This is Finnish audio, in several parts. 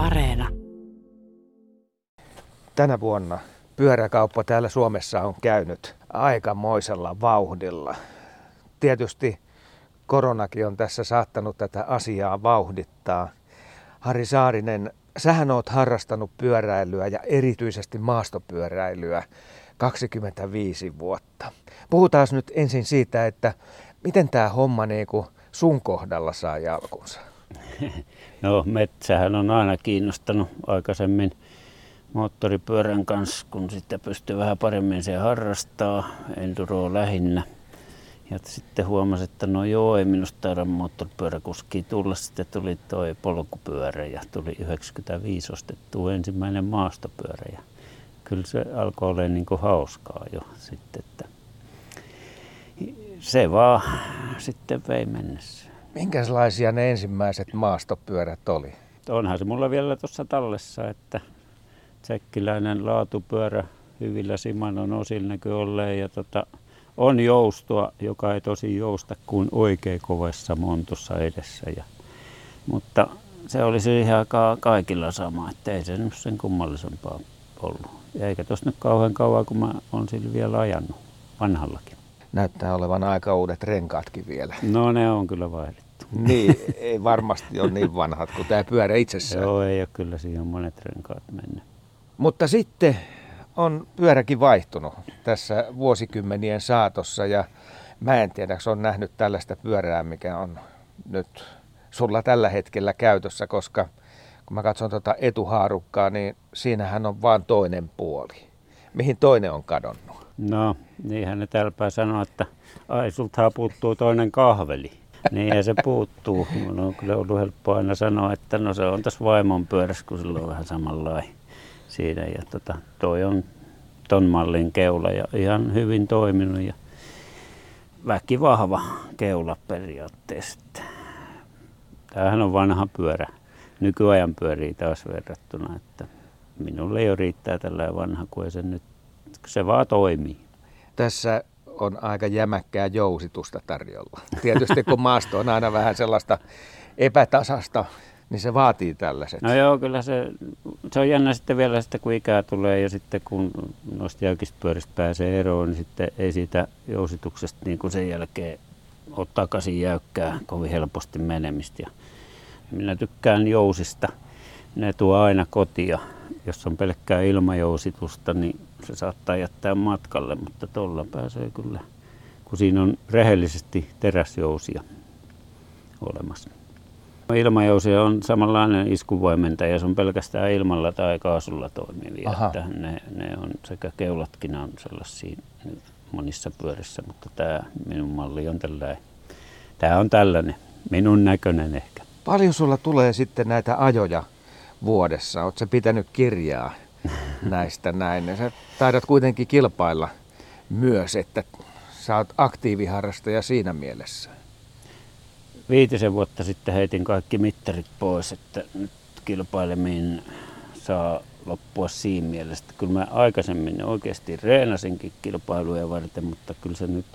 Areena. Tänä vuonna pyöräkauppa täällä Suomessa on käynyt aikamoisella vauhdilla. Tietysti koronakin on tässä saattanut tätä asiaa vauhdittaa. Harri Saarinen, sähän oot harrastanut pyöräilyä ja erityisesti maastopyöräilyä 25 vuotta. Puhutaan nyt ensin siitä, että miten tämä homma niin sun kohdalla saa alkunsa? No metsähän on aina kiinnostanut aikaisemmin moottoripyörän kanssa, kun sitten pystyy vähän paremmin se harrastaa, enduroa lähinnä. Ja sitten huomasin, että no joo, ei minusta taida moottoripyöräkuski tulla. Sitten tuli toi polkupyörä ja tuli 95 ostettu ensimmäinen maastopyörä. Ja kyllä se alkoi olla niin kuin hauskaa jo sitten, että se vaan sitten vei mennessä. Minkälaisia ne ensimmäiset maastopyörät oli? Onhan se mulla vielä tuossa tallessa, että tsekkiläinen laatupyörä hyvillä Simanon osilla näkyy olleen ja tota, on joustoa, joka ei tosi jousta kuin oikein kovassa montussa edessä. Ja, mutta se olisi ihan ka- kaikilla sama, että ei se nyt sen kummallisempaa ollut. Eikä tuossa nyt kauhean kauan, kun mä oon sillä vielä ajanut vanhallakin. Näyttää olevan aika uudet renkaatkin vielä. No ne on kyllä vaihdettu. Niin, ei varmasti ole niin vanhat kuin tämä pyörä itsessään. Joo, ei ole kyllä siihen monet renkaat mennyt. Mutta sitten on pyöräkin vaihtunut tässä vuosikymmenien saatossa ja mä en tiedä, on nähnyt tällaista pyörää, mikä on nyt sulla tällä hetkellä käytössä, koska kun mä katson tuota etuhaarukkaa, niin siinähän on vain toinen puoli. Mihin toinen on kadonnut? No, niinhän ne täälläpä sanoo, että ai sulta puuttuu toinen kahveli. Niin se puuttuu. Mun on kyllä ollut helppo aina sanoa, että no se on tässä vaimon pyörässä, kun sillä on vähän samanlainen siinä. Ja tota, toi on ton mallin keula ja ihan hyvin toiminut ja väkivahva keula periaatteessa. Tämähän on vanha pyörä. Nykyajan pyörii taas verrattuna, että minulle jo riittää tällä vanha, kun se nyt, se vaan toimii. Tässä on aika jämäkkää jousitusta tarjolla. Tietysti kun maasto on aina vähän sellaista epätasasta, niin se vaatii tällaiset. No joo, kyllä se, se on jännä sitten vielä sitten kun ikää tulee ja sitten kun noista jäykispyöristä pääsee eroon, niin sitten ei siitä jousituksesta niin kuin sen jälkeen ole takaisin jäykkää kovin helposti menemistä. Ja minä tykkään jousista. Ne tuo aina kotia. Jos on pelkkää ilmajousitusta, niin se saattaa jättää matkalle, mutta tuolla pääsee kyllä, kun siinä on rehellisesti teräsjousia olemassa. Ilmajousia on samanlainen iskuvoimentaja, se on pelkästään ilmalla tai kaasulla toimivia. Että ne, ne on, sekä keulatkin on sellaisia monissa pyörissä, mutta tämä minun malli on tällainen. Tämä on tällainen, minun näköinen ehkä. Paljon sulla tulee sitten näitä ajoja vuodessa? Oletko pitänyt kirjaa näistä näin? Sä taidat kuitenkin kilpailla myös, että sä oot aktiiviharrastaja siinä mielessä viitisen vuotta sitten heitin kaikki mittarit pois, että nyt kilpailemin saa loppua siinä mielessä. Kyllä mä aikaisemmin oikeasti reenasinkin kilpailuja varten, mutta kyllä se nyt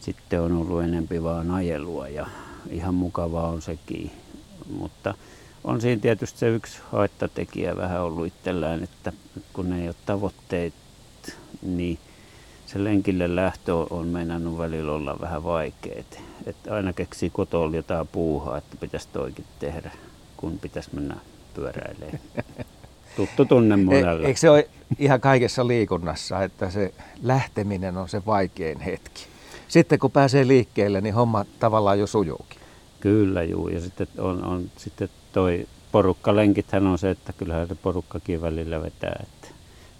sitten on ollut enempi vaan ajelua ja ihan mukavaa on sekin. Mutta on siinä tietysti se yksi haittatekijä vähän ollut itsellään, että kun ei ole tavoitteet, niin se lenkille lähtö on meinannut välillä olla vähän vaikeet. Että aina keksii kotoa jotain puuhaa, että pitäisi toikin tehdä, kun pitäisi mennä pyöräilemään. Tuttu tunne monella. Eikö se ole ihan kaikessa liikunnassa, että se lähteminen on se vaikein hetki? Sitten kun pääsee liikkeelle, niin homma tavallaan jo sujuukin. Kyllä juu, ja sitten on, on sitten toi porukkalenkithän on se, että kyllähän se porukkakin välillä vetää. Että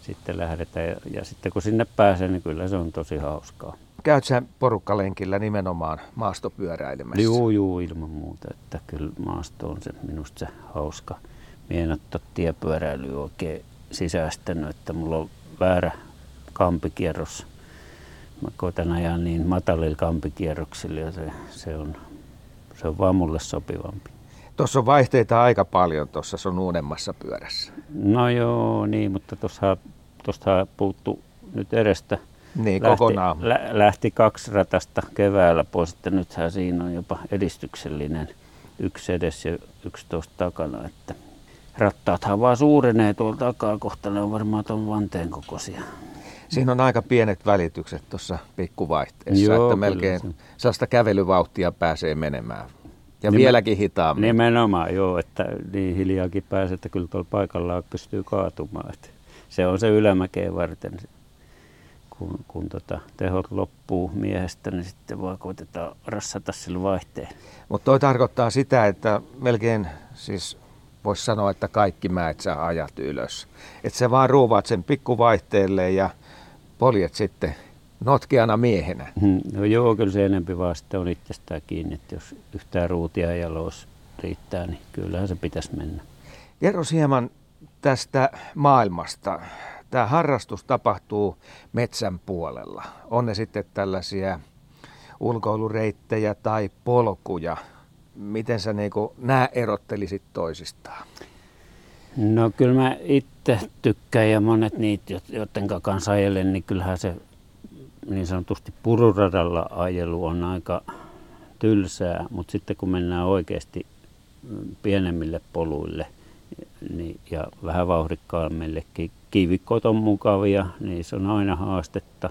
sitten lähdetään. Ja, ja sitten kun sinne pääsee, niin kyllä se on tosi hauskaa. Käyt sä porukkalenkillä nimenomaan maastopyöräilemässä? Joo, joo, ilman muuta. Että kyllä maasto on se minusta se hauska. Mie en ole tiepyöräilyä oikein sisäistänyt, että mulla on väärä kampikierros. Mä koitan ajaa niin matalilla kampikierroksilla ja se, se, on, se on vaan mulle sopivampi. Tuossa on vaihteita aika paljon tuossa sun uudemmassa pyörässä. No joo, niin, mutta tuosta puuttu nyt edestä. Niin, lähti, kokonaan. Lä, lähti kaksi ratasta keväällä pois, että nythän siinä on jopa edistyksellinen yksi edes ja yksi tuosta takana. Että rattaathan vaan suurenee tuolta takaa kohta, ne on varmaan tuon vanteen kokoisia. Siinä on aika pienet välitykset tuossa pikkuvaihteessa, Joo, että melkein se. sellaista kävelyvauhtia pääsee menemään. Ja Nimen- vieläkin hitaammin. Nimenomaan joo, että niin hiljaakin pääsee, että kyllä tuolla paikallaan pystyy kaatumaan. Että se on se ylämäkeen varten. Kun, kun tota, tehot loppuu miehestä, niin sitten vaan koitetaan rassata sillä vaihteen. Mutta toi tarkoittaa sitä, että melkein siis voisi sanoa, että kaikki mäet sä ajat ylös. Että sä vaan ruuvaat sen pikkuvaihteelle ja poljet sitten notkeana miehenä. Hmm, No joo, kyllä se enempi vaan sitten on itsestään kiinni, että jos yhtään ruutia ja los riittää, niin kyllähän se pitäisi mennä. Kerro hieman tästä maailmasta. Tämä harrastus tapahtuu metsän puolella. On ne sitten tällaisia ulkoilureittejä tai polkuja. Miten sä niinku nämä erottelisit toisistaan? No kyllä mä itse tykkään ja monet niitä, joiden kanssa ajelen, niin kyllähän se niin sanotusti pururadalla ajelu on aika tylsää, mutta sitten kun mennään oikeasti mm, pienemmille poluille niin, ja vähän vauhdikkaammillekin, kivikot on mukavia, niin se on aina haastetta.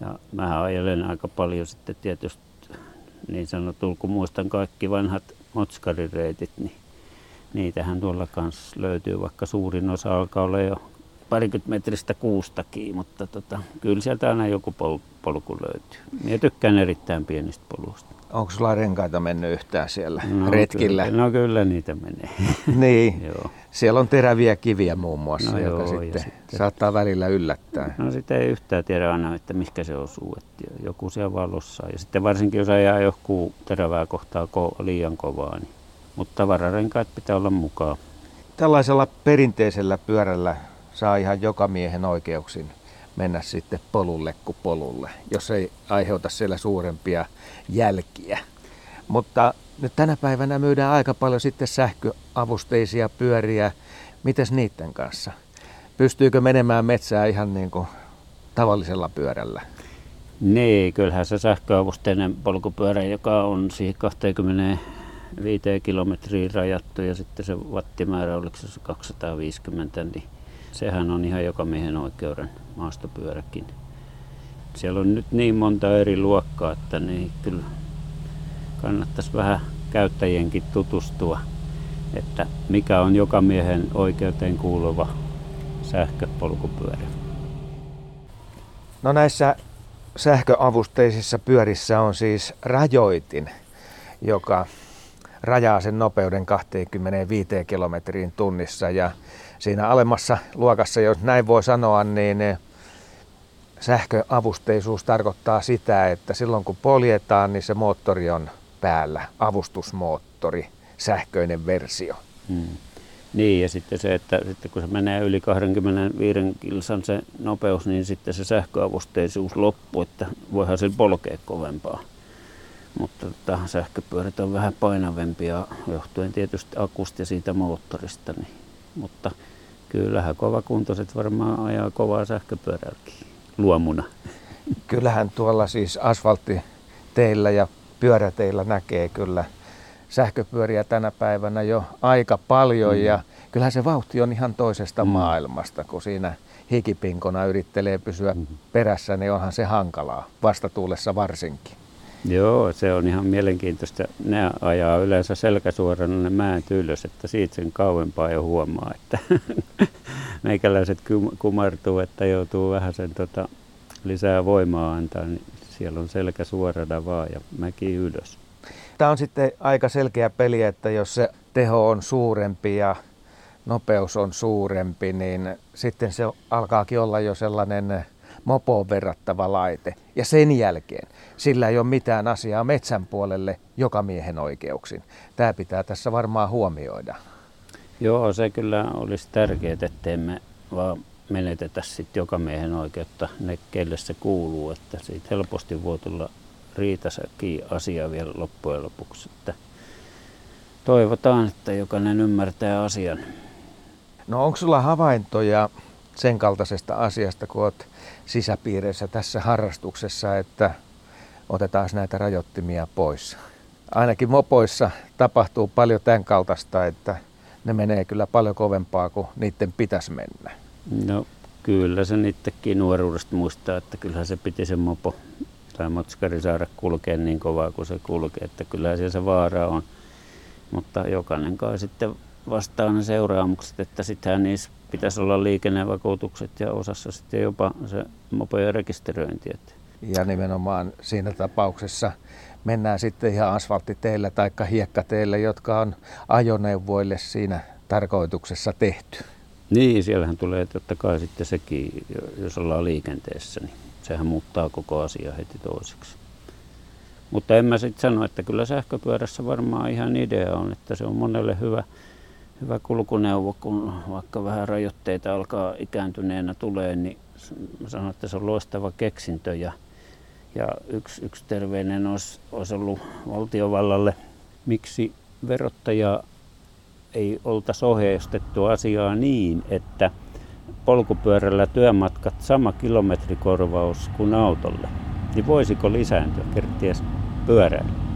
Ja mä ajelen aika paljon sitten tietysti niin sanotulla, kun muistan kaikki vanhat motskarireitit, niin niitähän tuolla kanssa löytyy, vaikka suurin osa alkaa olla jo parikymmentä metristä kuustakin, mutta tota, kyllä sieltä aina joku pol- polku löytyy. Minä tykkään erittäin pienistä poluista. Onko sulla renkaita mennyt yhtään siellä retkillä? Kyllä, no kyllä niitä menee. Niin, joo. siellä on teräviä kiviä muun muassa, No joka joo, sitten, sitten- saattaa välillä yllättää. No sitä ei yhtään tiedä aina, että mikä se osuu. Että joku siellä valossa. Ja sitten varsinkin jos ajaa joku terävää kohtaa ko- liian kovaa. Niin. Mutta tavararenkaat pitää olla mukaan. Tällaisella perinteisellä pyörällä saa ihan joka miehen oikeuksin mennä sitten polulle kuin polulle, jos ei aiheuta siellä suurempia jälkiä. Mutta nyt tänä päivänä myydään aika paljon sitten sähköavusteisia pyöriä. Mites niiden kanssa? Pystyykö menemään metsään ihan niin kuin tavallisella pyörällä? Niin, kyllähän se sähköavusteinen polkupyörä, joka on siihen 25 kilometriin rajattu ja sitten se wattimäärä, oliko se 250, niin sehän on ihan joka miehen oikeuden maastopyöräkin. Siellä on nyt niin monta eri luokkaa, että niin kyllä kannattaisi vähän käyttäjienkin tutustua, että mikä on joka miehen oikeuteen kuuluva sähköpolkupyörä. No näissä sähköavusteisissa pyörissä on siis rajoitin, joka rajaa sen nopeuden 25 kilometriin tunnissa. Ja siinä alemmassa luokassa, jos näin voi sanoa, niin eh, sähköavusteisuus tarkoittaa sitä, että silloin kun poljetaan, niin se moottori on päällä, avustusmoottori, sähköinen versio. Mm. Niin, ja sitten se, että sitten kun se menee yli 25 kilsan se nopeus, niin sitten se sähköavusteisuus loppuu, että voihan se polkea kovempaa. Mutta tota, sähköpyörät on vähän painavempia johtuen tietysti akusta ja siitä moottorista. Niin. Mutta kyllähän kovakuntoiset varmaan ajaa kovaa sähköpyörälläkin luomuna. Kyllähän tuolla siis asfalttiteillä ja pyöräteillä näkee kyllä sähköpyöriä tänä päivänä jo aika paljon mm. ja kyllähän se vauhti on ihan toisesta mm. maailmasta, kun siinä hikipinkona yrittelee pysyä mm. perässä, niin onhan se hankalaa, vastatuulessa varsinkin. Joo, se on ihan mielenkiintoista. Ne ajaa yleensä selkäsuorana ne määt ylös, että siitä sen kauempaa jo huomaa, että meikäläiset kum- kumartuu, että joutuu vähän sen tota, lisää voimaa antaa, niin siellä on selkä suorana vaan ja mäki ylös. Tämä on sitten aika selkeä peli, että jos se teho on suurempi ja nopeus on suurempi, niin sitten se alkaakin olla jo sellainen mopoon verrattava laite. Ja sen jälkeen sillä ei ole mitään asiaa metsän puolelle joka miehen oikeuksin. Tämä pitää tässä varmaan huomioida. Joo, se kyllä olisi tärkeää, ettei me vaan menetetä sitten joka miehen oikeutta ne, kelle se kuuluu, että siitä helposti voi tulla riitasakin asia vielä loppujen lopuksi. Että toivotaan, että jokainen ymmärtää asian. No onko sulla havaintoja sen kaltaisesta asiasta, kun olet sisäpiireissä tässä harrastuksessa, että otetaan näitä rajoittimia pois? Ainakin mopoissa tapahtuu paljon tämän kaltaista, että ne menee kyllä paljon kovempaa kuin niiden pitäisi mennä. No kyllä se niidenkin nuoruudesta muistaa, että kyllähän se piti se mopo tai motskari saada kulkea niin kovaa kuin se kulkee, että kyllähän siellä se vaara on. Mutta jokainen kai sitten vastaa ne seuraamukset, että sittenhän niissä pitäisi olla liikennevakuutukset ja osassa sitten jopa se mopojen rekisteröinti. Ja nimenomaan siinä tapauksessa mennään sitten ihan asfalttiteillä tai hiekkateillä, jotka on ajoneuvoille siinä tarkoituksessa tehty. Niin, siellähän tulee totta kai sitten sekin, jos ollaan liikenteessä, niin sehän muuttaa koko asia heti toiseksi. Mutta en mä sitten sano, että kyllä sähköpyörässä varmaan ihan idea on, että se on monelle hyvä, hyvä kulkuneuvo, kun vaikka vähän rajoitteita alkaa ikääntyneenä tulee, niin sanon, että se on loistava keksintö ja, ja yksi, yksi terveinen olisi, olisi ollut valtiovallalle, miksi verottaja ei oltaisi ohjeistettu asiaa niin, että polkupyörällä työmatkat sama kilometrikorvaus kuin autolle, niin voisiko lisääntyä kerties pyörällä?